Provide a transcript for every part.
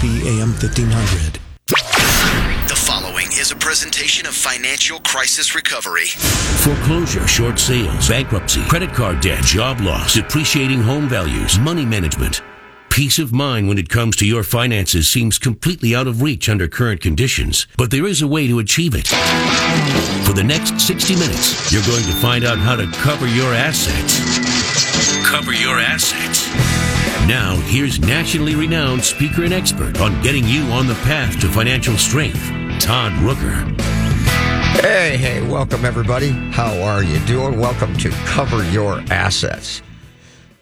WTOP AM 1500. The following is a presentation of Financial Crisis Recovery. Foreclosure, short sales, bankruptcy, credit card debt, job loss, depreciating home values, money management. Peace of mind when it comes to your finances seems completely out of reach under current conditions, but there is a way to achieve it. For the next 60 minutes, you're going to find out how to cover your assets. Cover your assets. Now, here's nationally renowned speaker and expert on getting you on the path to financial strength, Todd Rooker. Hey, hey, welcome everybody. How are you doing? Welcome to Cover Your Assets.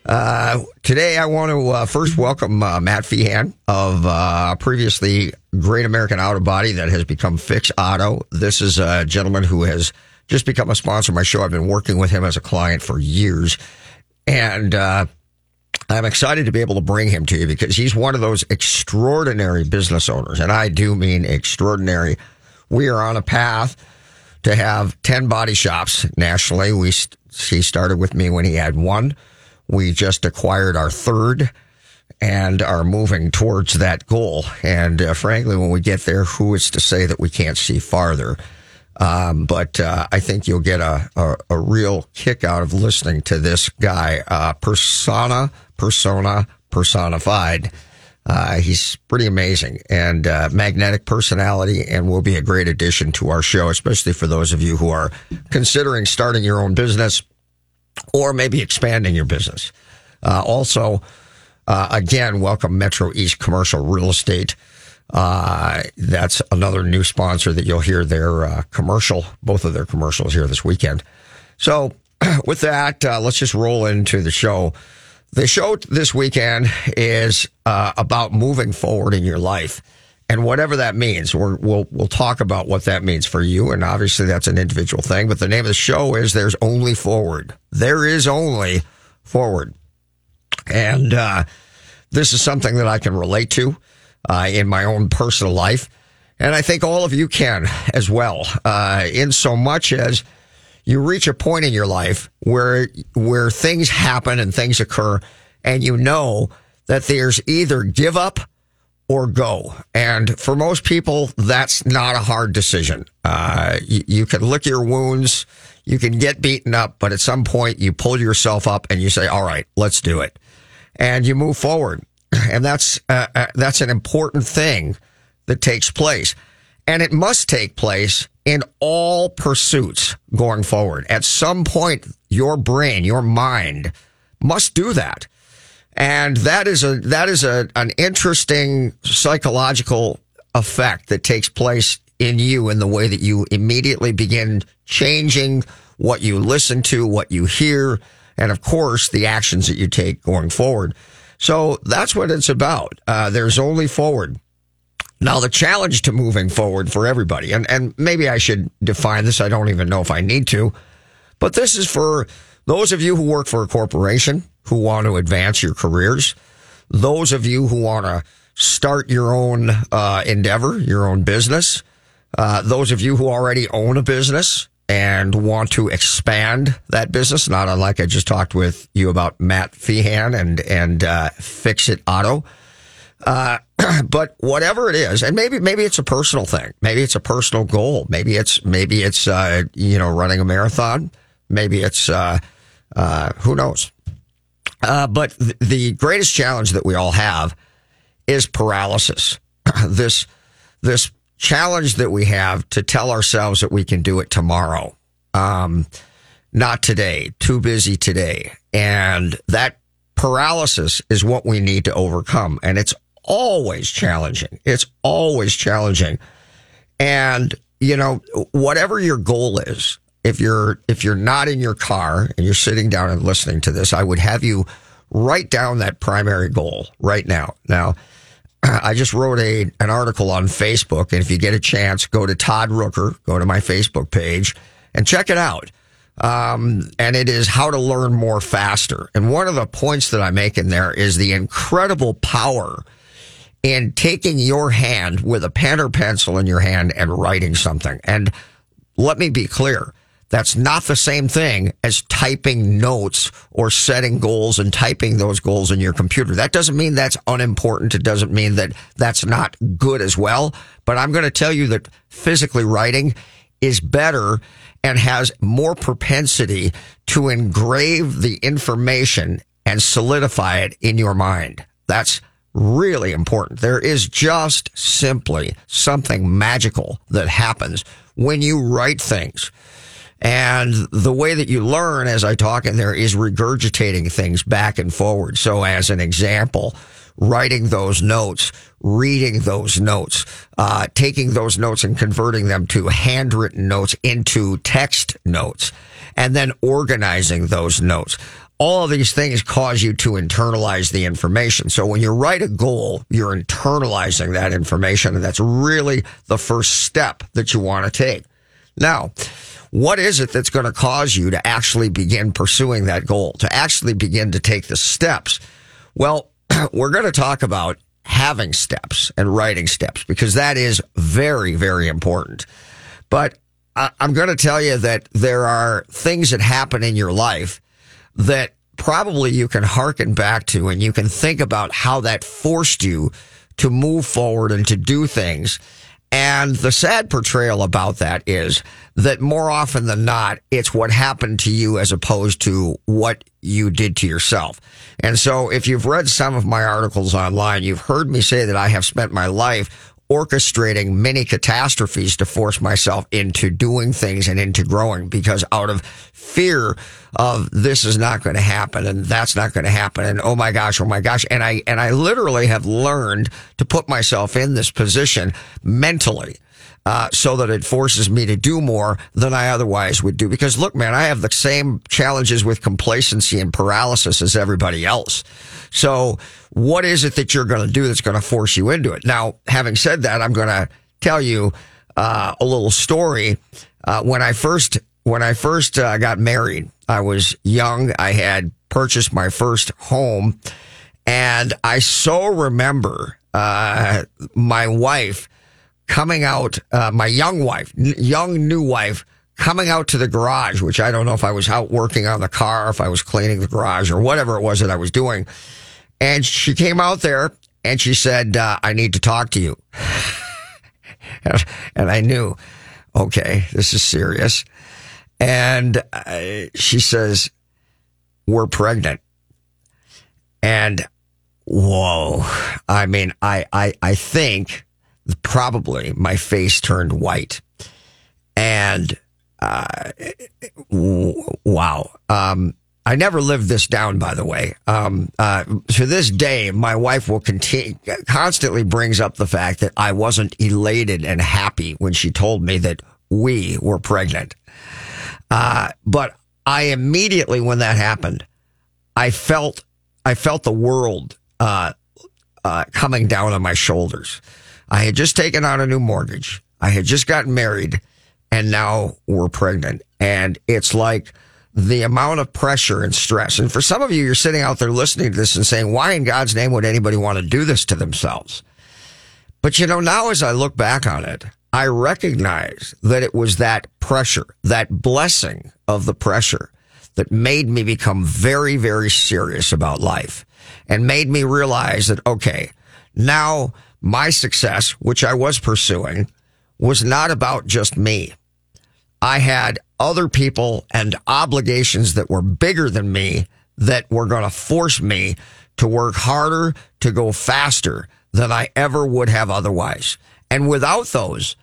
Uh, today, I want to uh, first welcome uh, Matt Feehan of uh, previously Great American Auto Body that has become Fix Auto. This is a gentleman who has just become a sponsor of my show. I've been working with him as a client for years. And uh, I'm excited to be able to bring him to you because he's one of those extraordinary business owners. And I do mean extraordinary. We are on a path to have 10 body shops nationally. We, he started with me when he had one. We just acquired our third and are moving towards that goal. And uh, frankly, when we get there, who is to say that we can't see farther? Um, but uh, I think you'll get a, a, a, real kick out of listening to this guy, uh, persona, persona, personified. Uh, he's pretty amazing and uh, magnetic personality, and will be a great addition to our show, especially for those of you who are considering starting your own business or maybe expanding your business. Uh, also, uh, again, welcome Metro East Commercial Real Estate. Uh, that's another new sponsor that you'll hear their uh, commercial, both of their commercials here this weekend. So, with that, uh, let's just roll into the show. The show this weekend is uh, about moving forward in your life and whatever that means, we will we'll talk about what that means for you. And obviously, that's an individual thing. But the name of the show is "There's Only Forward." There is only forward, and uh, this is something that I can relate to uh, in my own personal life, and I think all of you can as well. Uh, in so much as you reach a point in your life where where things happen and things occur, and you know that there's either give up or go. And for most people, that's not a hard decision. Uh, you, you, can lick your wounds, you can get beaten up, but at some point you pull yourself up and you say, all right, let's do it. And you move forward. And that's, uh, uh, that's an important thing that takes place. And it must take place in all pursuits going forward. At some point, your brain, your mind must do that. And that is a, that is a, an interesting psychological effect that takes place in you in the way that you immediately begin changing what you listen to, what you hear, and of course, the actions that you take going forward. So that's what it's about. Uh, there's only forward. Now, the challenge to moving forward for everybody, and, and maybe I should define this. I don't even know if I need to, but this is for those of you who work for a corporation who want to advance your careers, those of you who want to start your own uh, endeavor, your own business, uh, those of you who already own a business and want to expand that business, not unlike I just talked with you about Matt Feehan and and uh, Fix It Auto. Uh, but whatever it is, and maybe maybe it's a personal thing, maybe it's a personal goal, maybe it's maybe it's uh, you know running a marathon, maybe it's uh, uh, who knows? Uh, but th- the greatest challenge that we all have is paralysis. this, this challenge that we have to tell ourselves that we can do it tomorrow. Um, not today, too busy today. And that paralysis is what we need to overcome. And it's always challenging. It's always challenging. And, you know, whatever your goal is, if you're if you're not in your car and you're sitting down and listening to this, I would have you write down that primary goal right now. Now, I just wrote a an article on Facebook, and if you get a chance, go to Todd Rooker, go to my Facebook page, and check it out. Um, and it is how to learn more faster. And one of the points that I make in there is the incredible power in taking your hand with a pen or pencil in your hand and writing something. And let me be clear That's not the same thing as typing notes or setting goals and typing those goals in your computer. That doesn't mean that's unimportant. It doesn't mean that that's not good as well. But I'm going to tell you that physically writing is better and has more propensity to engrave the information and solidify it in your mind. That's really important. There is just simply something magical that happens when you write things. And the way that you learn as I talk in there is regurgitating things back and forward. So as an example, writing those notes, reading those notes, uh, taking those notes and converting them to handwritten notes into text notes, and then organizing those notes. All of these things cause you to internalize the information. So when you write a goal, you're internalizing that information, and that's really the first step that you want to take. Now, what is it that's going to cause you to actually begin pursuing that goal, to actually begin to take the steps? Well, we're going to talk about having steps and writing steps because that is very, very important. But I'm going to tell you that there are things that happen in your life that probably you can hearken back to and you can think about how that forced you to move forward and to do things and the sad portrayal about that is that more often than not, it's what happened to you as opposed to what you did to yourself. And so if you've read some of my articles online, you've heard me say that I have spent my life orchestrating many catastrophes to force myself into doing things and into growing because out of fear of this is not going to happen and that's not going to happen and oh my gosh oh my gosh. And I and I literally have learned to put myself in this position mentally uh, so that it forces me to do more than I otherwise would do. Because look, man, I have the same challenges with complacency and paralysis as everybody else. So what is it that you're going to do that's going to force you into it? Now, having said that, I'm going to tell you uh, a little story. Uh, when I first when I first uh, got married, I was young. I had purchased my first home, and I so remember uh, my wife coming out, uh, my young wife, young new wife, coming out to the garage, which I don't know if I was out working on the car, if I was cleaning the garage or whatever it was that I was doing. And she came out there and she said, uh, I need to talk to you. and I knew, okay, this is serious. And uh, she says, we're pregnant. And whoa, I mean, I, I, I think probably my face turned white. And uh, wow. Um, I never lived this down, by the way. Um, uh, to this day, my wife will continue, constantly brings up the fact that I wasn't elated and happy when she told me that we were pregnant. Uh, but I immediately, when that happened, I felt, I felt the world, uh, uh coming down on my shoulders. I had just taken out a new mortgage. I had just gotten married and now we're pregnant. And it's like the amount of pressure and stress. And for some of you, you're sitting out there listening to this and saying, why in God's name would anybody want to do this to themselves? But you know, now as I look back on it, I recognize that it was that pressure, that blessing of the pressure that made me become very, very serious about life and made me realize that, okay, now my success, which I was pursuing, was not about just me. I had other people and obligations that were bigger than me that were going to force me to work harder, to go faster than I ever would have otherwise. And without those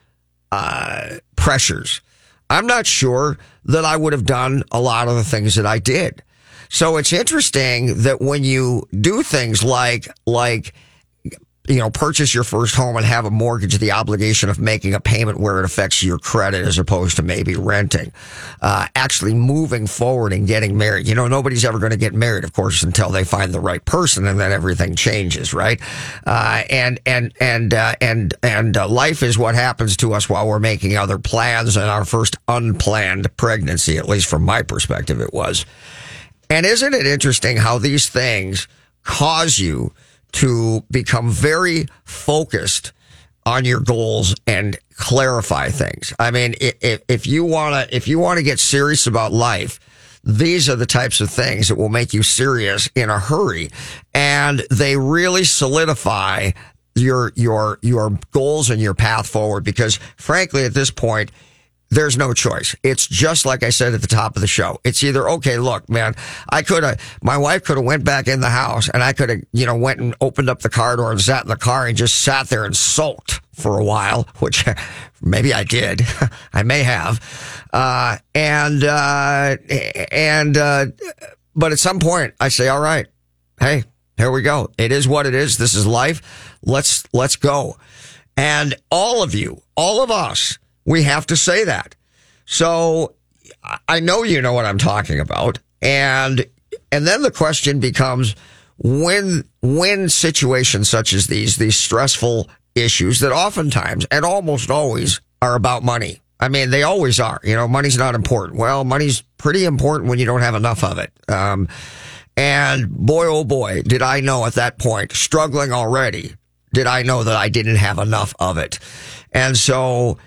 uh, pressures, I'm not sure that I would have done a lot of the things that I did. So it's interesting that when you do things like, like you know, purchase your first home and have a mortgage, the obligation of making a payment where it affects your credit as opposed to maybe renting. Uh, actually moving forward and getting married. You know, nobody's ever going to get married, of course, until they find the right person and then everything changes, right? Uh, and, and, and, uh, and, and uh, life is what happens to us while we're making other plans and our first unplanned pregnancy, at least from my perspective, it was. And isn't it interesting how these things cause you to become very focused on your goals and clarify things. I mean, if, if you want to, if you want to get serious about life, these are the types of things that will make you serious in a hurry. And they really solidify your, your, your goals and your path forward because frankly, at this point, there's no choice. It's just like I said at the top of the show. It's either, okay, look, man, I could have, my wife could have went back in the house and I could have, you know, went and opened up the car door and sat in the car and just sat there and sulked for a while, which maybe I did. I may have. Uh, and, uh, and, uh, but at some point I say, all right, hey, here we go. It is what it is. This is life. Let's, let's go. And all of you, all of us, we have to say that. So I know you know what I'm talking about. And, and then the question becomes when, when situations such as these, these stressful issues that oftentimes and almost always are about money. I mean, they always are. You know, money's not important. Well, money's pretty important when you don't have enough of it. Um, and boy, oh boy, did I know at that point, struggling already, did I know that I didn't have enough of it. And so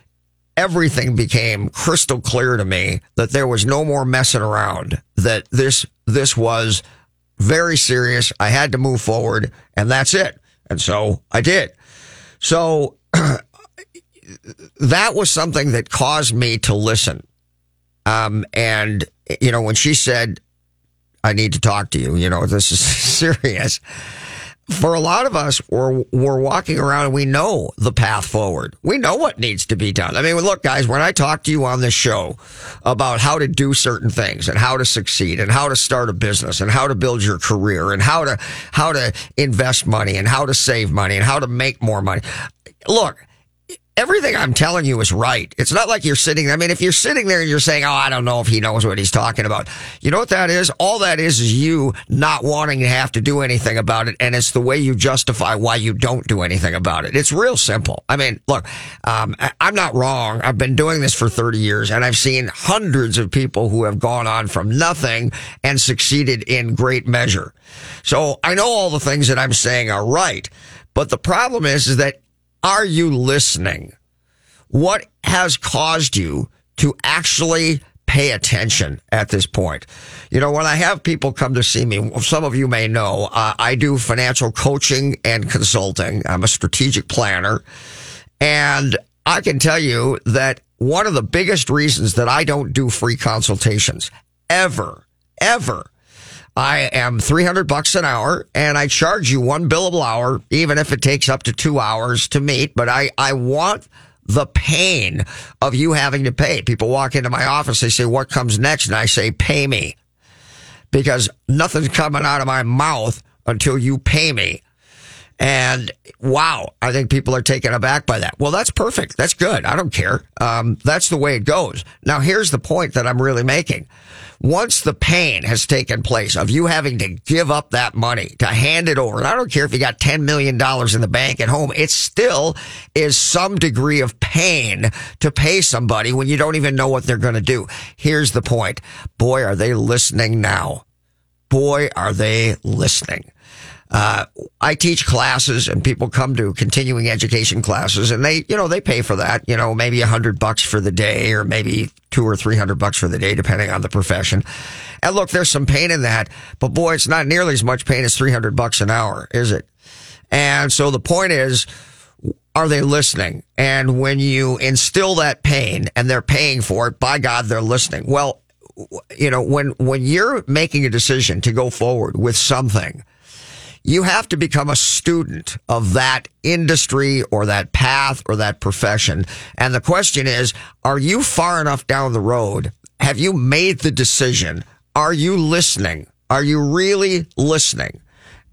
everything became crystal clear to me that there was no more messing around, that this, this was very serious. I had to move forward and that's it. And so I did. So that was something that caused me to listen. Um, and, you know, when she said, I need to talk to you, you know, this is serious for a lot of us, we're, we're walking around and we know the path forward. We know what needs to be done. I mean, look, guys, when I talk to you on this show about how to do certain things and how to succeed and how to start a business and how to build your career and how to, how to invest money and how to save money and how to make more money. Look, everything I'm telling you is right. It's not like you're sitting. I mean, if you're sitting there and you're saying, "Oh, I don't know if he knows what he's talking about," you know what that is? All that is is you not wanting to have to do anything about it, and it's the way you justify why you don't do anything about it. It's real simple. I mean, look, um, I'm not wrong. I've been doing this for 30 years, and I've seen hundreds of people who have gone on from nothing and succeeded in great measure. So I know all the things that I'm saying are right, but the problem is, is that are you listening? What has caused you to actually pay attention at this point. You know, when I have people come to see me, some of you may know, uh, I do financial coaching and consulting. I'm a strategic planner. And I can tell you that one of the biggest reasons that I don't do free consultations ever, ever I am 300 bucks an hour and I charge you one billable hour, even if it takes up to two hours to meet. But I, I want the pain of you having to pay. People walk into my office, they say, what comes next? And I say, pay me because nothing's coming out of my mouth until you pay me. And wow, I think people are taken aback by that. Well, that's perfect. That's good. I don't care. Um, that's the way it goes. Now, here's the point that I'm really making once the pain has taken place of you having to give up that money to hand it over, and I don't care if you got $10 million in the bank at home, it still is some degree of pain to pay somebody when you don't even know what they're going to do. Here's the point. Boy, are they listening now. Boy, are they listening. Uh, I teach classes and people come to continuing education classes and they, you know, they pay for that, you know, maybe a hundred bucks for the day or maybe two or three hundred bucks for the day, depending on the profession. And look, there's some pain in that, but boy, it's not nearly as much pain as 300 bucks an hour, is it? And so the point is, are they listening? And when you instill that pain and they're paying for it, by God, they're listening. Well, you know, when, when you're making a decision to go forward with something, you have to become a student of that industry or that path or that profession. And the question is, are you far enough down the road? Have you made the decision? Are you listening? Are you really listening?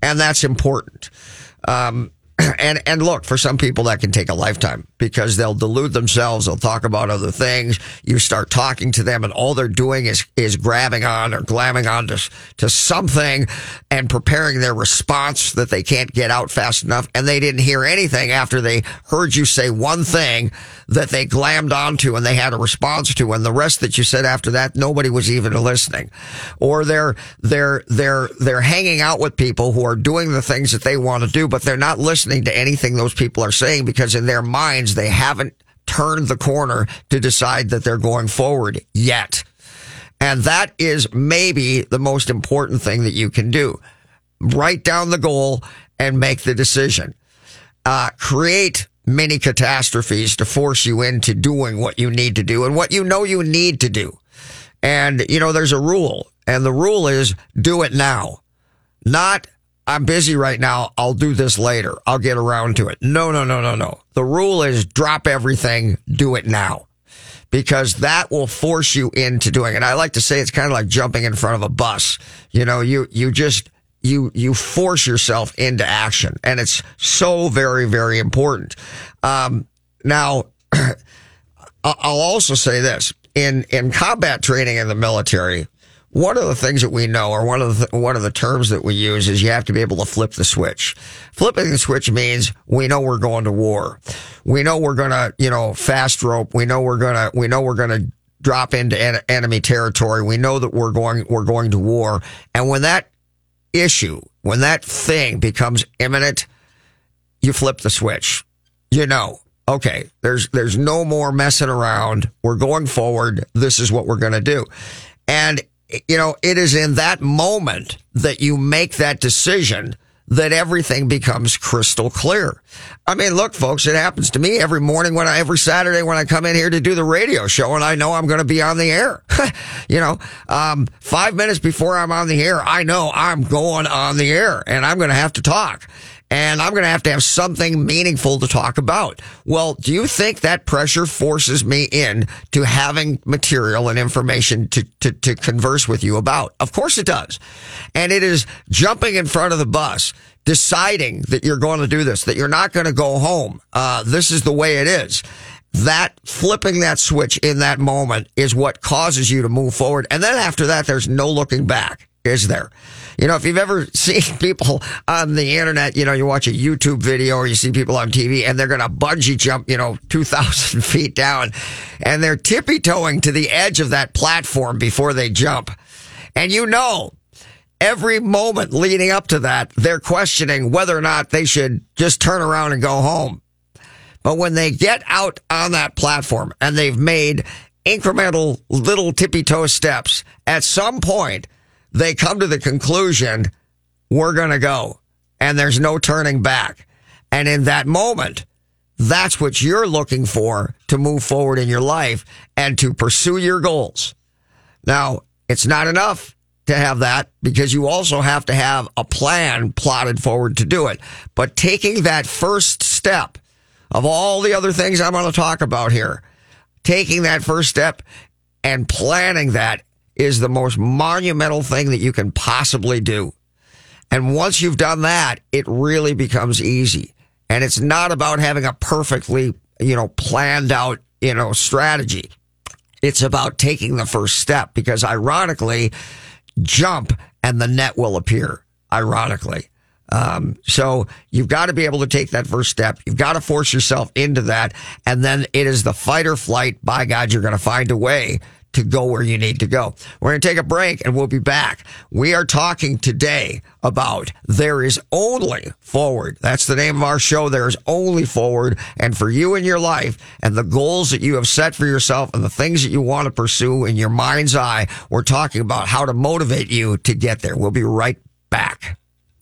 And that's important. Um, and and look, for some people that can take a lifetime because they'll delude themselves. They'll talk about other things. You start talking to them, and all they're doing is is grabbing on or glamming on to to something and preparing their response that they can't get out fast enough. And they didn't hear anything after they heard you say one thing that they glammed onto and they had a response to, and the rest that you said after that, nobody was even listening. Or they're they're they're they're hanging out with people who are doing the things that they want to do, but they're not listening to anything those people are saying because in their minds they haven't turned the corner to decide that they're going forward yet. And that is maybe the most important thing that you can do. Write down the goal and make the decision. Uh, create many catastrophes to force you into doing what you need to do and what you know you need to do. And, you know, there's a rule and the rule is do it now, not I'm busy right now. I'll do this later. I'll get around to it. No, no, no, no, no. The rule is drop everything, do it now. Because that will force you into doing it. I like to say it's kind of like jumping in front of a bus. You know, you, you just, you, you force yourself into action and it's so very, very important. Um, now, I'll also say this in, in combat training in the military, one of the things that we know, or one of the one of the terms that we use, is you have to be able to flip the switch. Flipping the switch means we know we're going to war. We know we're gonna, you know, fast rope. We know we're gonna, we know we're gonna drop into en- enemy territory. We know that we're going, we're going to war. And when that issue, when that thing becomes imminent, you flip the switch. You know, okay, there's there's no more messing around. We're going forward. This is what we're going to do. And you know, it is in that moment that you make that decision that everything becomes crystal clear. I mean, look, folks, it happens to me every morning when I, every Saturday when I come in here to do the radio show and I know I'm going to be on the air. you know, um, five minutes before I'm on the air, I know I'm going on the air and I'm going to have to talk and I'm going to have to have something meaningful to talk about. Well, do you think that pressure forces me in to having material and information to, to, to converse with you about? Of course it does. And it is jumping in front of the bus, deciding that you're going to do this, that you're not going to go home. Uh, this is the way it is that flipping that switch in that moment is what causes you to move forward. And then after that, there's no looking back, is there? You know, if you've ever seen people on the internet, you know, you watch a YouTube video or you see people on TV and they're going to bungee jump, you know, 2,000 feet down and they're tippy toeing to the edge of that platform before they jump. And you know, every moment leading up to that, they're questioning whether or not they should just turn around and go home. But when they get out on that platform and they've made incremental little tippy toe steps, at some point, they come to the conclusion, we're going to go and there's no turning back. And in that moment, that's what you're looking for to move forward in your life and to pursue your goals. Now, it's not enough to have that because you also have to have a plan plotted forward to do it. But taking that first step of all the other things I'm going to talk about here, taking that first step and planning that is the most monumental thing that you can possibly do. And once you've done that, it really becomes easy. And it's not about having a perfectly, you know, planned out, you know, strategy. It's about taking the first step because ironically, jump and the net will appear. Ironically. Um, so you've got to be able to take that first step. You've got to force yourself into that. And then it is the fight or flight. By God, you're going to find a way to go where you need to go. We're going to take a break and we'll be back. We are talking today about there is only forward. That's the name of our show. There is only forward. And for you in your life and the goals that you have set for yourself and the things that you want to pursue in your mind's eye, we're talking about how to motivate you to get there. We'll be right back.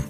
come.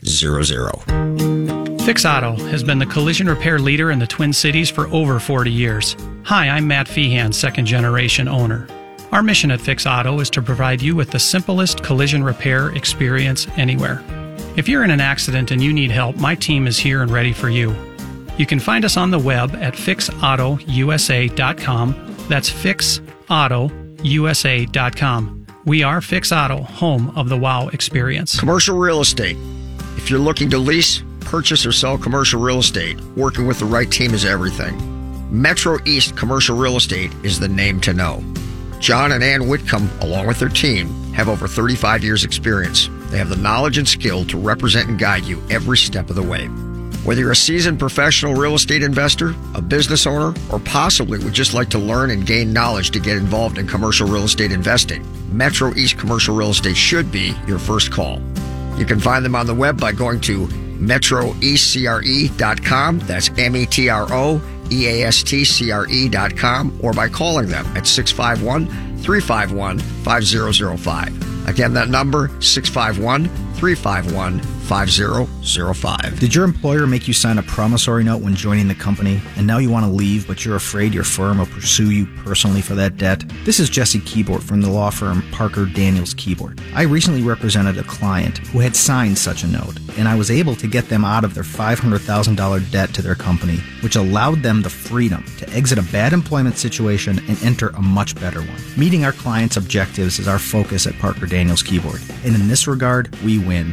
763-559-3800. Fix Auto has been the collision repair leader in the Twin Cities for over 40 years. Hi, I'm Matt Feehan, second generation owner. Our mission at Fix Auto is to provide you with the simplest collision repair experience anywhere. If you're in an accident and you need help, my team is here and ready for you. You can find us on the web at fixautousa.com. That's fixautousa.com. We are Fix Auto, home of the wow experience. Commercial real estate. If you're looking to lease, purchase, or sell commercial real estate, working with the right team is everything. Metro East Commercial Real Estate is the name to know. John and Ann Whitcomb, along with their team, have over 35 years' experience. They have the knowledge and skill to represent and guide you every step of the way. Whether you're a seasoned professional real estate investor, a business owner, or possibly would just like to learn and gain knowledge to get involved in commercial real estate investing, Metro East Commercial Real Estate should be your first call. You can find them on the web by going to metroeastcre.com. That's M E T R O E A S T C R E.com or by calling them at 651 351 5005. Again, that number 651 351 5005. Did your employer make you sign a promissory note when joining the company and now you want to leave but you're afraid your firm will pursue you personally for that debt? This is Jesse Kibort from the law firm Parker Daniels Kibort. I recently represented a client who had signed such a note and I was able to get them out of their $500,000 debt to their company, which allowed them the freedom to exit a bad employment situation and enter a much better one. Meeting our clients' objectives is our focus at Parker Daniels Kibort, and in this regard, we win.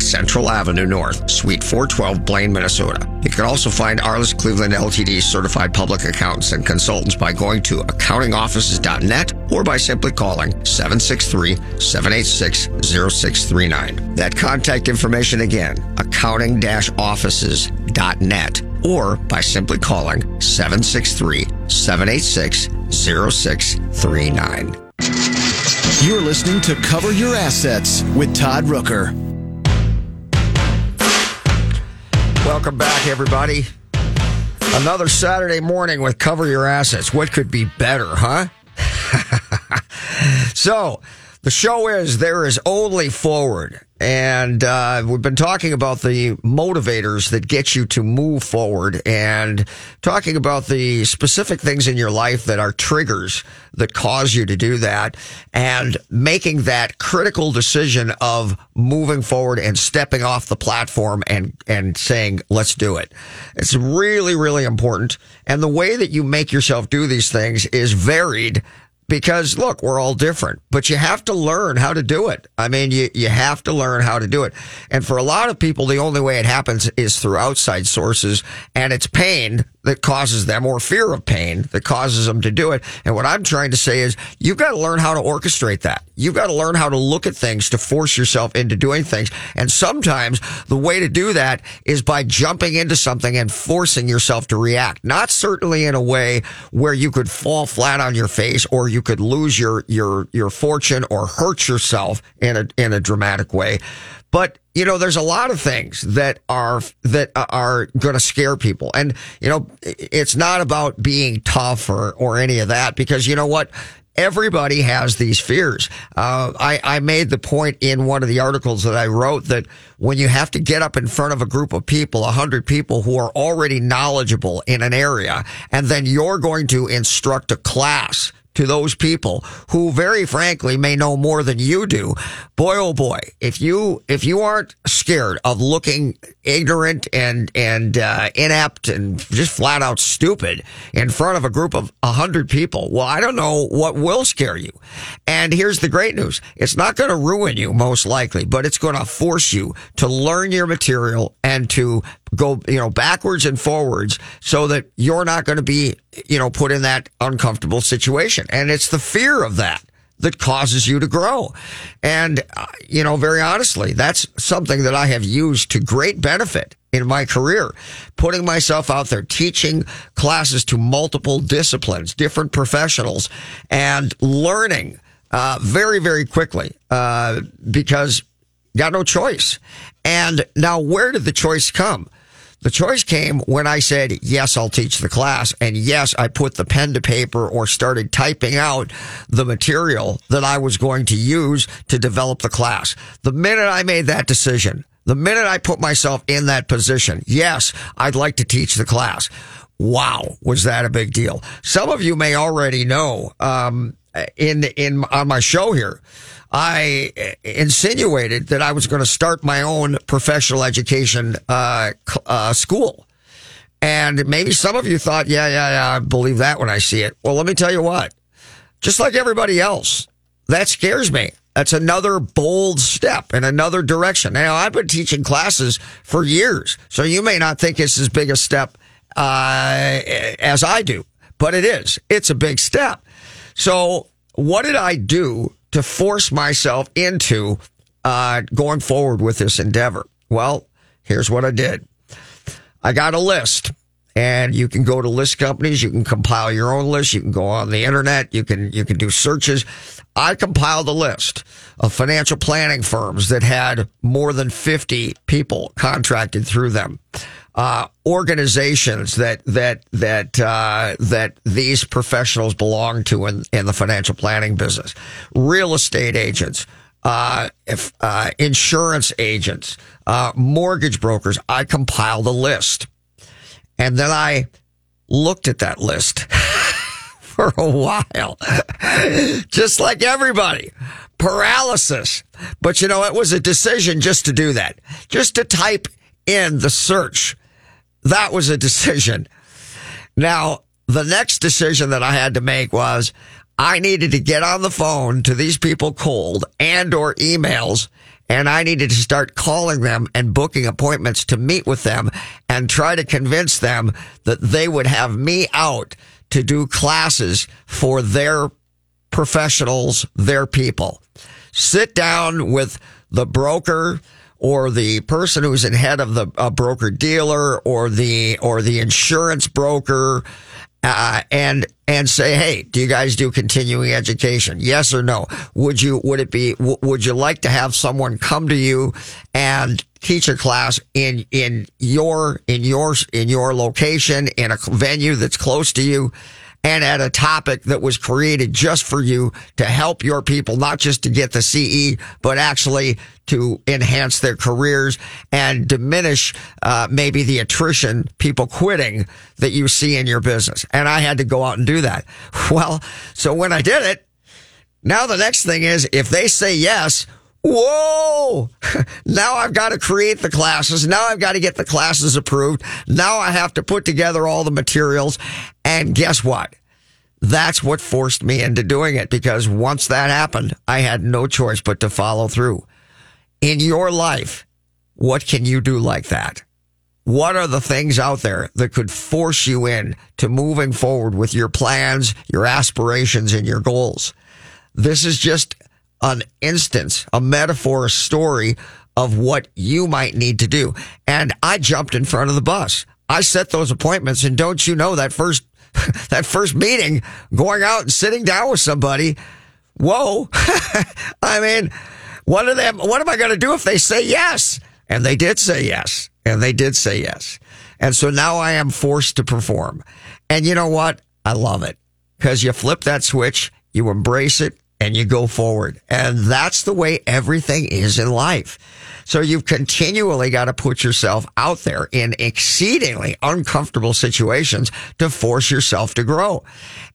Central Avenue North, Suite 412, Blaine, Minnesota. You can also find Arlis Cleveland LTD certified public accountants and consultants by going to accountingoffices.net or by simply calling 763-786-0639. That contact information again, accounting-offices.net or by simply calling 763-786-0639. You're listening to Cover Your Assets with Todd Rooker. Welcome back, everybody. Another Saturday morning with Cover Your Assets. What could be better, huh? so, the show is There is Only Forward. And uh, we've been talking about the motivators that get you to move forward and talking about the specific things in your life that are triggers that cause you to do that and making that critical decision of moving forward and stepping off the platform and, and saying, let's do it. It's really, really important. And the way that you make yourself do these things is varied because look, we're all different, but you have to learn how to do it. I mean, you, you have to learn how to do it. And for a lot of people, the only way it happens is through outside sources and it's pain that causes them or fear of pain that causes them to do it. And what I'm trying to say is you've got to learn how to orchestrate that. You've got to learn how to look at things to force yourself into doing things. And sometimes the way to do that is by jumping into something and forcing yourself to react. Not certainly in a way where you could fall flat on your face or you could lose your, your, your fortune or hurt yourself in a, in a dramatic way. But you know, there's a lot of things that are that are going to scare people, and you know, it's not about being tough or or any of that because you know what. Everybody has these fears. Uh, I, I made the point in one of the articles that I wrote that when you have to get up in front of a group of people, a hundred people who are already knowledgeable in an area, and then you're going to instruct a class to those people who very frankly may know more than you do. Boy, oh boy, if you, if you aren't scared of looking ignorant and, and, uh, inept and just flat out stupid in front of a group of a hundred people, well, I don't know what will scare you. And here's the great news. It's not going to ruin you most likely, but it's going to force you to learn your material and to go, you know, backwards and forwards so that you're not going to be, you know, put in that uncomfortable situation. And it's the fear of that that causes you to grow. And, uh, you know, very honestly, that's something that I have used to great benefit in my career, putting myself out there, teaching classes to multiple disciplines, different professionals and learning, uh, very, very quickly, uh, because got no choice. And now where did the choice come? The choice came when I said, yes, I'll teach the class. And yes, I put the pen to paper or started typing out the material that I was going to use to develop the class. The minute I made that decision, the minute I put myself in that position, yes, I'd like to teach the class. Wow, was that a big deal? Some of you may already know, um, in, in, on my show here, I insinuated that I was going to start my own professional education uh, uh, school. And maybe some of you thought, yeah, yeah, yeah, I believe that when I see it. Well, let me tell you what. Just like everybody else, that scares me. That's another bold step in another direction. Now, I've been teaching classes for years, so you may not think it's as big a step uh, as I do, but it is. It's a big step. So, what did I do to force myself into uh, going forward with this endeavor? Well, here's what I did. I got a list and you can go to list companies. You can compile your own list. You can go on the internet. You can, you can do searches. I compiled a list of financial planning firms that had more than 50 people contracted through them. Uh, organizations that, that, that, uh, that these professionals belong to in, in the financial planning business, real estate agents, uh, if, uh, insurance agents, uh, mortgage brokers. I compiled a list and then I looked at that list for a while, just like everybody paralysis. But you know, it was a decision just to do that, just to type in the search that was a decision. Now, the next decision that I had to make was I needed to get on the phone to these people cold and or emails and I needed to start calling them and booking appointments to meet with them and try to convince them that they would have me out to do classes for their professionals, their people. Sit down with the broker or the person who's in head of the uh, broker dealer or the or the insurance broker uh, and and say, hey, do you guys do continuing education? Yes or no? Would you would it be w- would you like to have someone come to you and teach a class in in your in your in your location in a venue that's close to you? And at a topic that was created just for you to help your people, not just to get the CE, but actually to enhance their careers and diminish uh, maybe the attrition, people quitting that you see in your business. And I had to go out and do that. Well, so when I did it, now the next thing is if they say yes, Whoa! Now I've got to create the classes. Now I've got to get the classes approved. Now I have to put together all the materials. And guess what? That's what forced me into doing it because once that happened, I had no choice but to follow through. In your life, what can you do like that? What are the things out there that could force you in to moving forward with your plans, your aspirations, and your goals? This is just an instance, a metaphor, a story of what you might need to do. And I jumped in front of the bus. I set those appointments. And don't you know that first, that first meeting, going out and sitting down with somebody, whoa. I mean, what are them, what am I going to do if they say yes? And they did say yes. And they did say yes. And so now I am forced to perform. And you know what? I love it because you flip that switch, you embrace it, and you go forward. And that's the way everything is in life. So you've continually got to put yourself out there in exceedingly uncomfortable situations to force yourself to grow.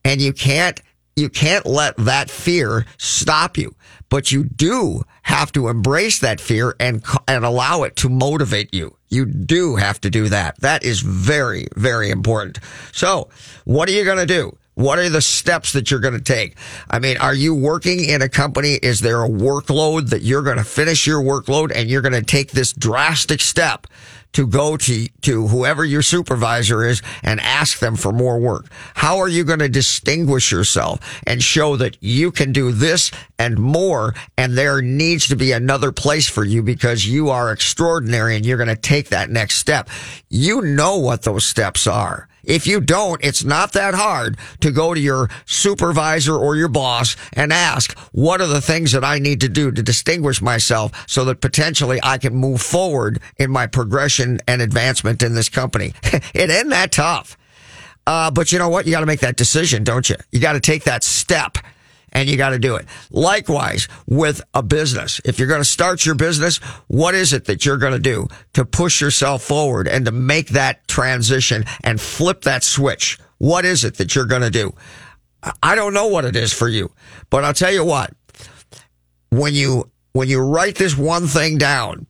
And you can't, you can't let that fear stop you, but you do have to embrace that fear and, and allow it to motivate you. You do have to do that. That is very, very important. So what are you going to do? What are the steps that you're going to take? I mean, are you working in a company? Is there a workload that you're going to finish your workload and you're going to take this drastic step to go to, to whoever your supervisor is and ask them for more work? How are you going to distinguish yourself and show that you can do this and more? And there needs to be another place for you because you are extraordinary and you're going to take that next step. You know what those steps are. If you don't, it's not that hard to go to your supervisor or your boss and ask, what are the things that I need to do to distinguish myself so that potentially I can move forward in my progression and advancement in this company? it ain't that tough. Uh, but you know what? You got to make that decision, don't you? You got to take that step and you got to do it. Likewise with a business. If you're going to start your business, what is it that you're going to do to push yourself forward and to make that transition and flip that switch? What is it that you're going to do? I don't know what it is for you, but I'll tell you what, when you, when you write this one thing down,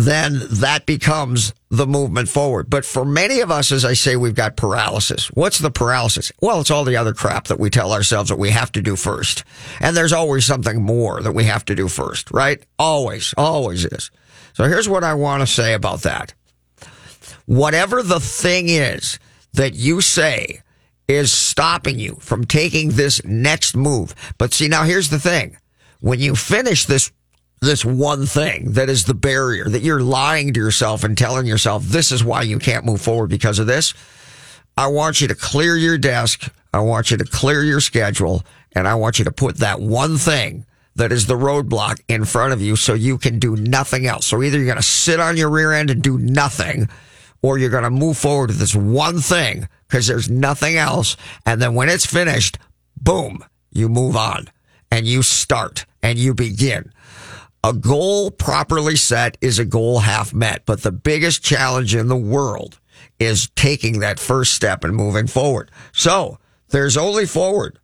then that becomes the movement forward. But for many of us, as I say, we've got paralysis. What's the paralysis? Well, it's all the other crap that we tell ourselves that we have to do first. And there's always something more that we have to do first, right? Always, always is. So here's what I want to say about that. Whatever the thing is that you say is stopping you from taking this next move. But see, now here's the thing. When you finish this this one thing that is the barrier that you're lying to yourself and telling yourself this is why you can't move forward because of this. I want you to clear your desk. I want you to clear your schedule and I want you to put that one thing that is the roadblock in front of you so you can do nothing else. So either you're going to sit on your rear end and do nothing or you're going to move forward with this one thing because there's nothing else. And then when it's finished, boom, you move on and you start and you begin. A goal properly set is a goal half met, but the biggest challenge in the world is taking that first step and moving forward. So there's only forward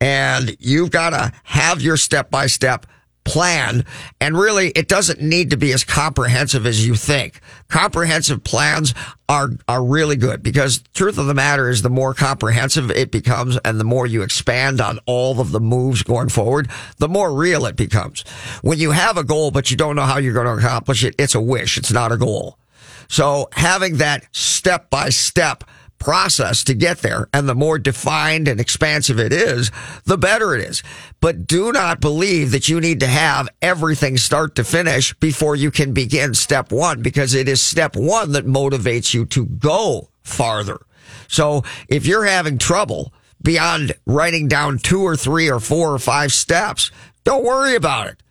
and you've got to have your step by step plan. And really, it doesn't need to be as comprehensive as you think. Comprehensive plans are, are really good because truth of the matter is the more comprehensive it becomes and the more you expand on all of the moves going forward, the more real it becomes. When you have a goal, but you don't know how you're going to accomplish it, it's a wish. It's not a goal. So having that step by step process to get there. And the more defined and expansive it is, the better it is. But do not believe that you need to have everything start to finish before you can begin step one, because it is step one that motivates you to go farther. So if you're having trouble beyond writing down two or three or four or five steps, don't worry about it.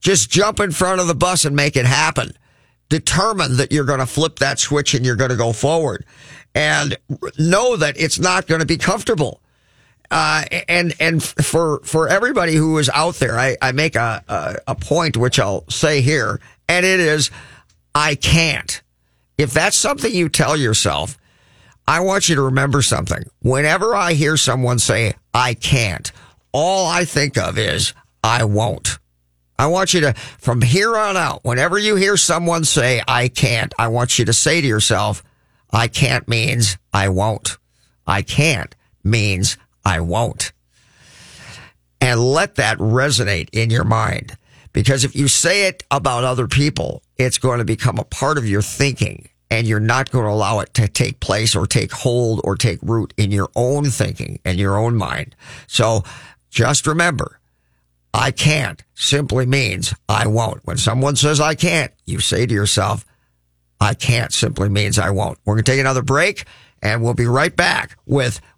Just jump in front of the bus and make it happen. Determine that you're going to flip that switch and you're going to go forward and know that it's not going to be comfortable. Uh, and, and for, for everybody who is out there, I, I make a, a, a point, which I'll say here, and it is, I can't. If that's something you tell yourself, I want you to remember something. Whenever I hear someone say, I can't, all I think of is, I won't. I want you to, from here on out, whenever you hear someone say, I can't, I want you to say to yourself, I can't means I won't. I can't means I won't. And let that resonate in your mind. Because if you say it about other people, it's going to become a part of your thinking and you're not going to allow it to take place or take hold or take root in your own thinking and your own mind. So just remember, I can't simply means I won't. When someone says I can't, you say to yourself, I can't simply means I won't. We're going to take another break and we'll be right back with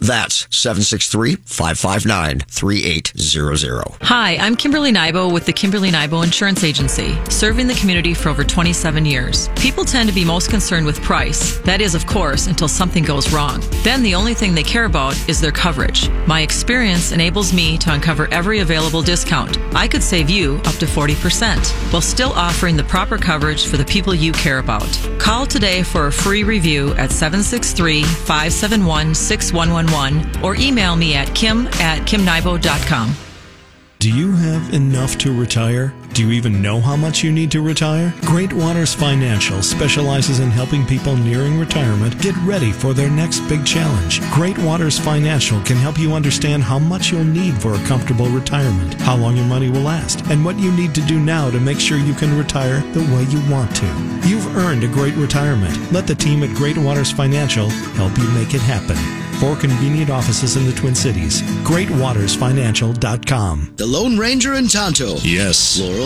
That's 763-559-3800. Hi, I'm Kimberly Nybo with the Kimberly Nybo Insurance Agency, serving the community for over 27 years. People tend to be most concerned with price. That is, of course, until something goes wrong. Then the only thing they care about is their coverage. My experience enables me to uncover every available discount. I could save you up to 40% while still offering the proper coverage for the people you care about. Call today for a free review at 763 571 6111 or email me at kim at kimnybo.com. Do you have enough to retire? Do you even know how much you need to retire? Great Waters Financial specializes in helping people nearing retirement get ready for their next big challenge. Great Waters Financial can help you understand how much you'll need for a comfortable retirement, how long your money will last, and what you need to do now to make sure you can retire the way you want to. You've earned a great retirement. Let the team at Great Waters Financial help you make it happen. Four convenient offices in the Twin Cities. GreatWatersFinancial.com. The Lone Ranger and Tonto. Yes. Laurel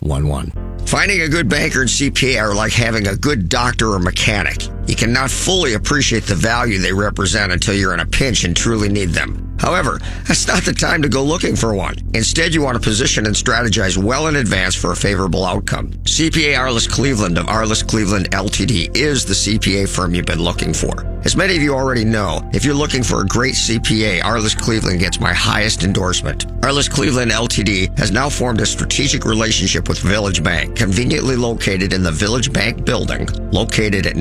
1111. Finding a good banker and CPA are like having a good doctor or mechanic. You cannot fully appreciate the value they represent until you're in a pinch and truly need them. However, that's not the time to go looking for one. Instead, you want to position and strategize well in advance for a favorable outcome. CPA Arliss Cleveland of Arliss Cleveland LTD is the CPA firm you've been looking for. As many of you already know, if you're looking for a great CPA, Arliss Cleveland gets my highest endorsement. Arliss Cleveland LTD has now formed a strategic relationship with Village Bank, conveniently located in the Village Bank building, located at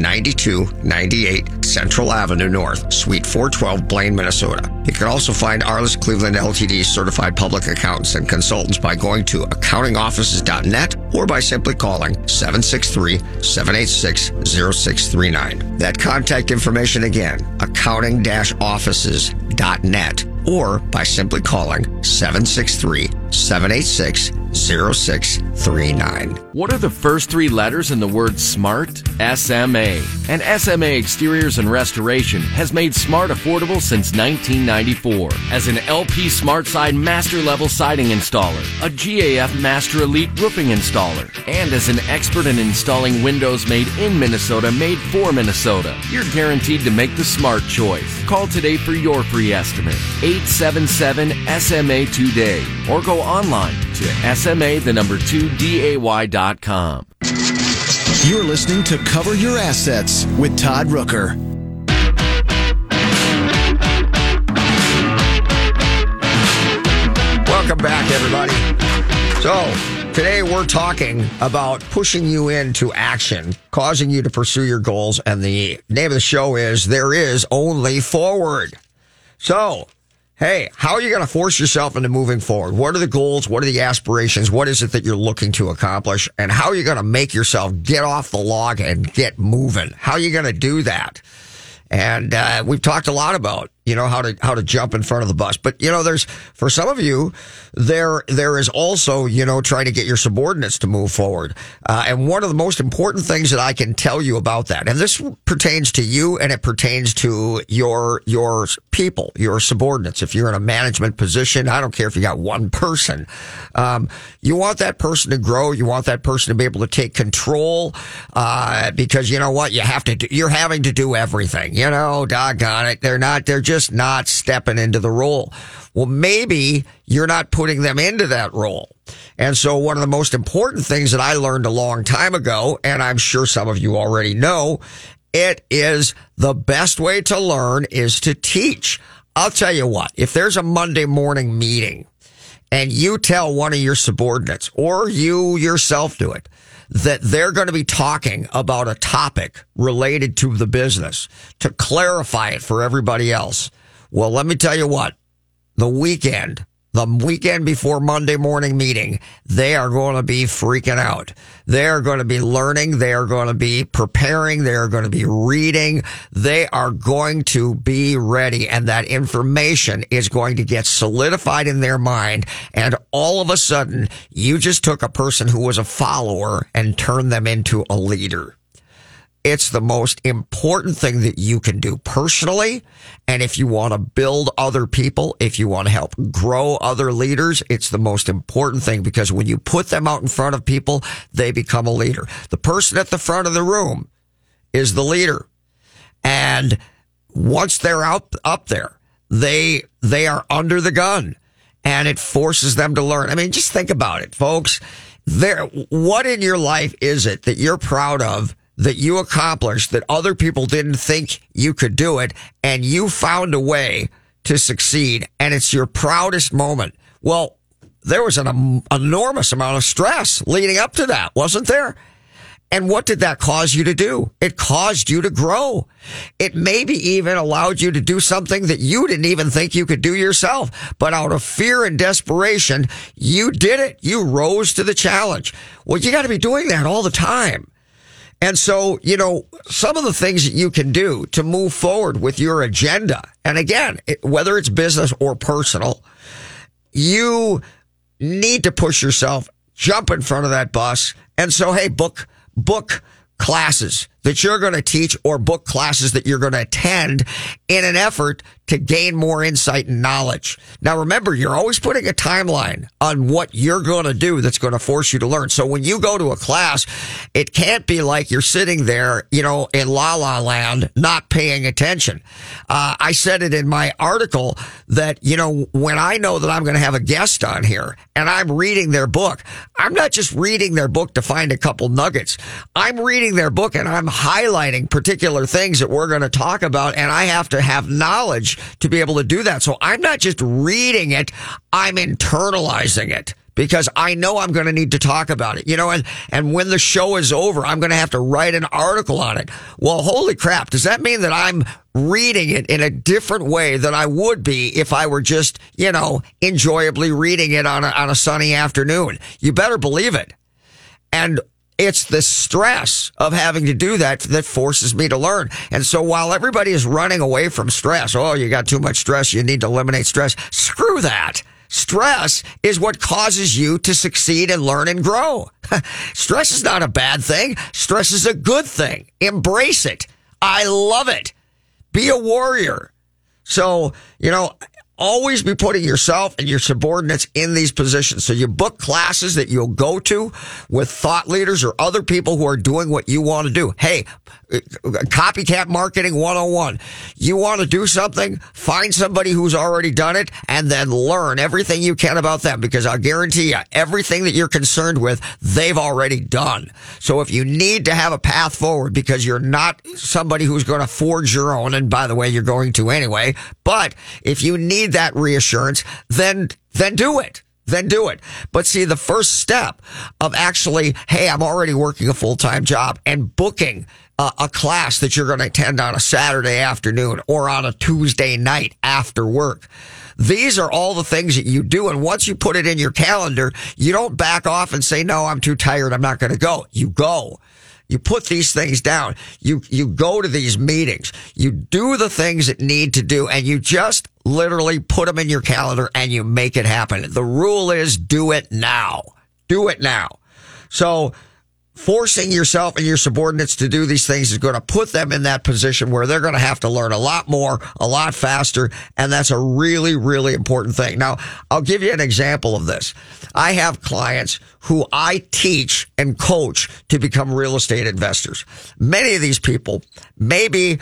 9298 Central Avenue North, Suite 412, Blaine, Minnesota. You can also find Arliss Cleveland LTD certified public accountants and consultants by going to accountingoffices.net or by simply calling 763-786-0639. That contact information again, accounting-offices.net or by simply calling 763-786-0639. What are the first three letters in the word SMART? SMA. And SMA Exteriors and Restoration has made smart affordable since 1994. As an LP Smart Side Master Level Siding Installer, a GAF Master Elite Roofing Installer, and as an expert in installing windows made in Minnesota, made for Minnesota, you're guaranteed to make the smart choice. Call today for your free estimate. 877 SMA today or go online to SMA the number 2 DAY.com. You're listening to Cover Your Assets with Todd Rooker. Welcome back, everybody. So, today we're talking about pushing you into action, causing you to pursue your goals, and the name of the show is There Is Only Forward. So, hey, how are you going to force yourself into moving forward? What are the goals? What are the aspirations? What is it that you're looking to accomplish? And how are you going to make yourself get off the log and get moving? How are you going to do that? And uh, we've talked a lot about you know how to how to jump in front of the bus. But you know, there's for some of you there there is also you know trying to get your subordinates to move forward. Uh, and one of the most important things that I can tell you about that, and this pertains to you and it pertains to your your people, your subordinates. If you're in a management position, I don't care if you got one person. Um, you want that person to grow. You want that person to be able to take control uh, because you know what you have to do. You're having to do everything. You know, doggone it, they're not. They're just not stepping into the role. Well, maybe you're not putting them into that role. And so one of the most important things that I learned a long time ago, and I'm sure some of you already know, it is the best way to learn is to teach. I'll tell you what, if there's a Monday morning meeting and you tell one of your subordinates or you yourself do it, that they're going to be talking about a topic related to the business to clarify it for everybody else. Well, let me tell you what, the weekend, the weekend before Monday morning meeting, they are going to be freaking out. They are going to be learning. They are going to be preparing. They are going to be reading. They are going to be ready. And that information is going to get solidified in their mind. And all of a sudden, you just took a person who was a follower and turned them into a leader. It's the most important thing that you can do personally. And if you want to build other people, if you want to help grow other leaders, it's the most important thing because when you put them out in front of people, they become a leader. The person at the front of the room is the leader. And once they're out up there, they, they are under the gun and it forces them to learn. I mean, just think about it, folks. There, what in your life is it that you're proud of that you accomplished that other people didn't think you could do it and you found a way to succeed and it's your proudest moment. Well, there was an um, enormous amount of stress leading up to that, wasn't there? And what did that cause you to do? It caused you to grow. It maybe even allowed you to do something that you didn't even think you could do yourself. But out of fear and desperation, you did it. You rose to the challenge. Well, you got to be doing that all the time. And so, you know, some of the things that you can do to move forward with your agenda, and again, whether it's business or personal, you need to push yourself, jump in front of that bus. And so, hey, book, book classes that you're going to teach or book classes that you're going to attend in an effort to gain more insight and knowledge. Now remember, you're always putting a timeline on what you're going to do that's going to force you to learn. So when you go to a class, it can't be like you're sitting there, you know, in la la land, not paying attention. Uh, I said it in my article that, you know, when I know that I'm going to have a guest on here and I'm reading their book, I'm not just reading their book to find a couple nuggets. I'm reading their book and I'm highlighting particular things that we're going to talk about and I have to have knowledge to be able to do that. So I'm not just reading it, I'm internalizing it because I know I'm going to need to talk about it, you know, and, and when the show is over, I'm going to have to write an article on it. Well, holy crap. Does that mean that I'm reading it in a different way than I would be if I were just, you know, enjoyably reading it on a, on a sunny afternoon? You better believe it. And it's the stress of having to do that that forces me to learn. And so while everybody is running away from stress, oh, you got too much stress. You need to eliminate stress. Screw that. Stress is what causes you to succeed and learn and grow. Stress is not a bad thing. Stress is a good thing. Embrace it. I love it. Be a warrior. So, you know, always be putting yourself and your subordinates in these positions. So you book classes that you'll go to with thought leaders or other people who are doing what you want to do. Hey, copycat marketing 101. You want to do something? Find somebody who's already done it and then learn everything you can about them because I'll guarantee you everything that you're concerned with, they've already done. So if you need to have a path forward because you're not somebody who's going to forge your own, and by the way, you're going to anyway, but if you need that reassurance, then, then do it then do it. But see, the first step of actually, hey, I'm already working a full time job and booking a, a class that you're going to attend on a Saturday afternoon or on a Tuesday night after work. These are all the things that you do. And once you put it in your calendar, you don't back off and say, no, I'm too tired. I'm not going to go. You go. You put these things down. You, you go to these meetings. You do the things that need to do and you just literally put them in your calendar and you make it happen. The rule is do it now. Do it now. So forcing yourself and your subordinates to do these things is going to put them in that position where they're going to have to learn a lot more, a lot faster. And that's a really, really important thing. Now, I'll give you an example of this. I have clients who I teach and coach to become real estate investors. Many of these people may be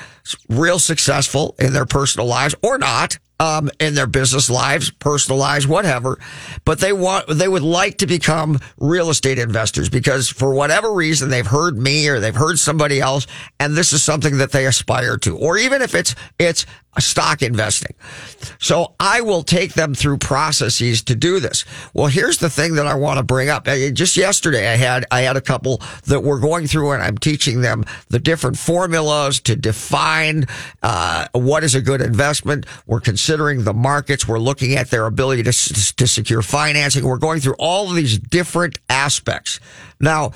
real successful in their personal lives or not um, in their business lives, personal lives, whatever. But they want, they would like to become real estate investors because for whatever reason, they've heard me or they've heard somebody else. And this is something that they aspire to. Or even if it's, it's stock investing. So I will take them through processes to do this. Well, here's the thing that I want to bring up. Just yesterday, I had, I had a couple that were going through and I'm teaching them the different formulas to define, uh, what is a good investment. We're considering the markets. We're looking at their ability to, to secure financing. We're going through all of these different aspects. Now,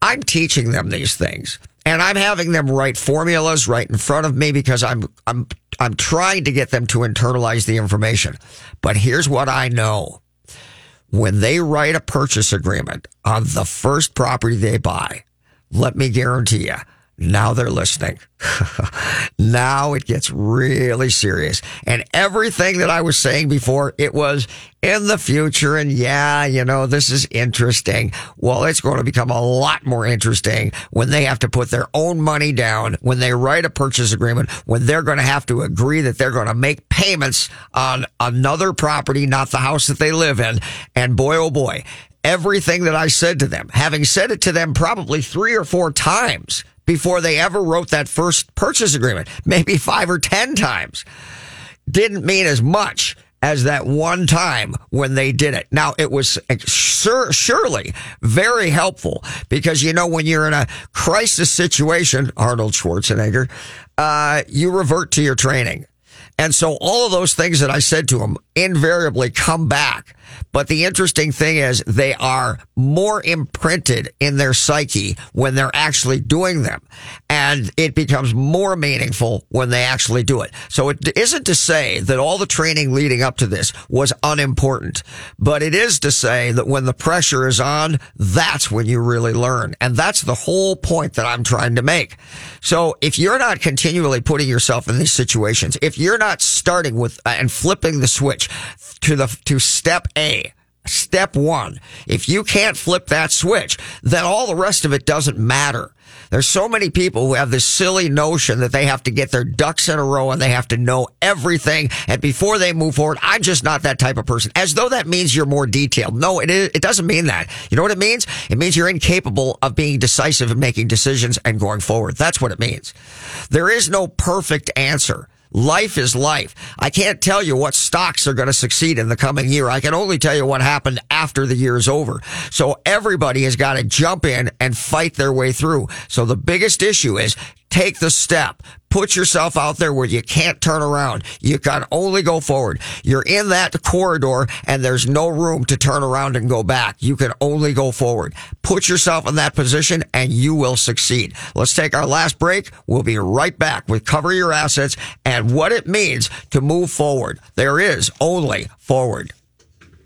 I'm teaching them these things and I'm having them write formulas right in front of me because I'm I'm I'm trying to get them to internalize the information. But here's what I know. When they write a purchase agreement on the first property they buy, let me guarantee you, now they're listening. now it gets really serious. And everything that I was saying before, it was in the future. And yeah, you know, this is interesting. Well, it's going to become a lot more interesting when they have to put their own money down, when they write a purchase agreement, when they're going to have to agree that they're going to make payments on another property, not the house that they live in. And boy, oh boy, everything that I said to them, having said it to them probably three or four times, before they ever wrote that first purchase agreement, maybe five or 10 times. Didn't mean as much as that one time when they did it. Now it was sur- surely very helpful because you know when you're in a crisis situation, Arnold Schwarzenegger, uh, you revert to your training. And so all of those things that I said to him invariably come back. But the interesting thing is they are more imprinted in their psyche when they're actually doing them. And it becomes more meaningful when they actually do it. So it isn't to say that all the training leading up to this was unimportant, but it is to say that when the pressure is on, that's when you really learn. And that's the whole point that I'm trying to make. So if you're not continually putting yourself in these situations, if you're not starting with uh, and flipping the switch to the, to step A, step one, if you can't flip that switch, then all the rest of it doesn't matter. There's so many people who have this silly notion that they have to get their ducks in a row and they have to know everything. And before they move forward, I'm just not that type of person. As though that means you're more detailed. No, it is, it doesn't mean that. You know what it means? It means you're incapable of being decisive and making decisions and going forward. That's what it means. There is no perfect answer. Life is life. I can't tell you what stocks are going to succeed in the coming year. I can only tell you what happened after the year is over. So everybody has got to jump in and fight their way through. So the biggest issue is take the step. Put yourself out there where you can't turn around. You can only go forward. You're in that corridor and there's no room to turn around and go back. You can only go forward. Put yourself in that position and you will succeed. Let's take our last break. We'll be right back with cover your assets and what it means to move forward. There is only forward.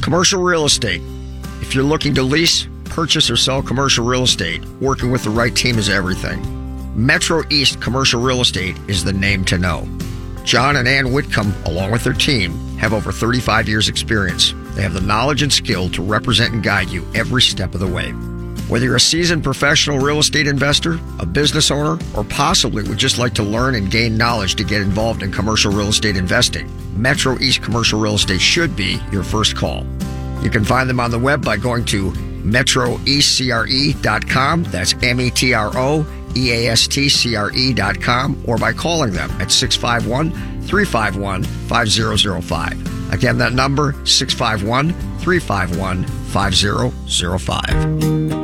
Commercial real estate. If you're looking to lease, purchase, or sell commercial real estate, working with the right team is everything. Metro East Commercial Real Estate is the name to know. John and Ann Whitcomb, along with their team, have over 35 years' experience. They have the knowledge and skill to represent and guide you every step of the way. Whether you're a seasoned professional real estate investor, a business owner, or possibly would just like to learn and gain knowledge to get involved in commercial real estate investing, Metro East Commercial Real Estate should be your first call. You can find them on the web by going to metroeastcre.com. That's M E T R O E A S T C R E.com or by calling them at 651 351 5005. Again, that number 651 351 5005.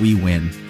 we win.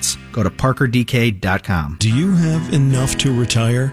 Else. Go to parkerdk.com. Do you have enough to retire?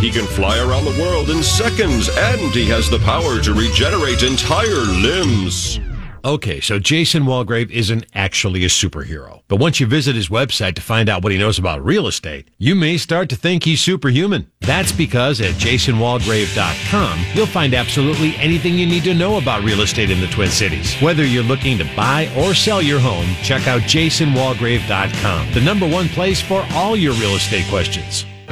He can fly around the world in seconds. And he has the power to regenerate entire limbs. Okay, so Jason Walgrave isn't actually a superhero. But once you visit his website to find out what he knows about real estate, you may start to think he's superhuman. That's because at jasonwalgrave.com, you'll find absolutely anything you need to know about real estate in the Twin Cities. Whether you're looking to buy or sell your home, check out jasonwalgrave.com, the number one place for all your real estate questions.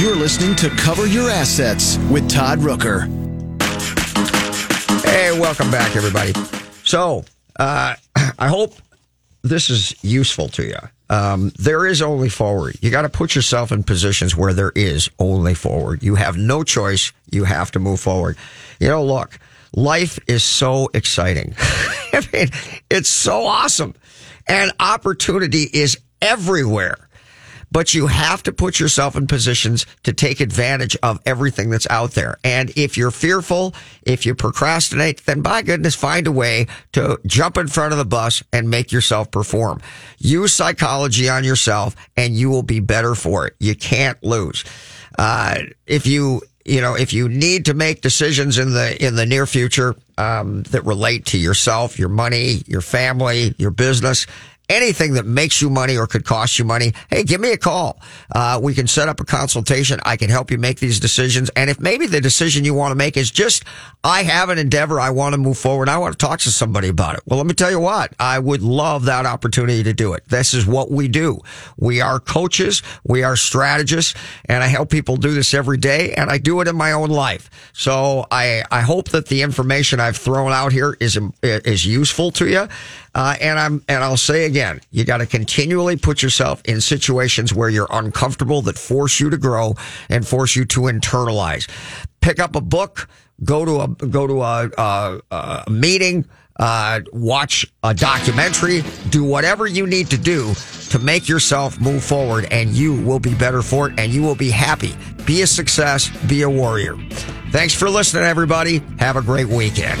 You're listening to Cover Your Assets with Todd Rooker. Hey, welcome back, everybody. So, uh, I hope this is useful to you. Um, there is only forward. You got to put yourself in positions where there is only forward. You have no choice. You have to move forward. You know, look, life is so exciting. I mean, it's so awesome. And opportunity is everywhere but you have to put yourself in positions to take advantage of everything that's out there. And if you're fearful, if you procrastinate, then by goodness, find a way to jump in front of the bus and make yourself perform. Use psychology on yourself and you will be better for it. You can't lose. Uh, if you, you know, if you need to make decisions in the, in the near future, um, that relate to yourself, your money, your family, your business, anything that makes you money or could cost you money, hey, give me a call. Uh, we can set up a consultation. I can help you make these decisions. And if maybe the decision you want to make is just, I have an endeavor, I want to move forward, I want to talk to somebody about it. Well, let me tell you what, I would love that opportunity to do it. This is what we do. We are coaches, we are strategists, and I help people do this every day, and I do it in my own life. So I, I hope that the information I've thrown out here is, is useful to you. Uh, and I'm, and I'll say again, you got to continually put yourself in situations where you're uncomfortable that force you to grow and force you to internalize. Pick up a book, go to a, go to a, a, a meeting, uh, watch a documentary, do whatever you need to do to make yourself move forward and you will be better for it and you will be happy. Be a success, be a warrior. Thanks for listening, everybody. Have a great weekend.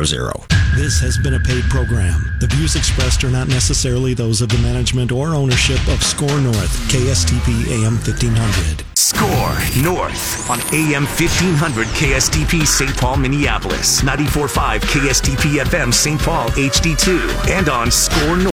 800. This has been a paid program. The views expressed are not necessarily those of the management or ownership of SKOR North, KSTP AM 1500. SKOR North on AM 1500 KSTP St. Paul, Minneapolis, 945 KSTP FM St. Paul HD2, and on SKOR North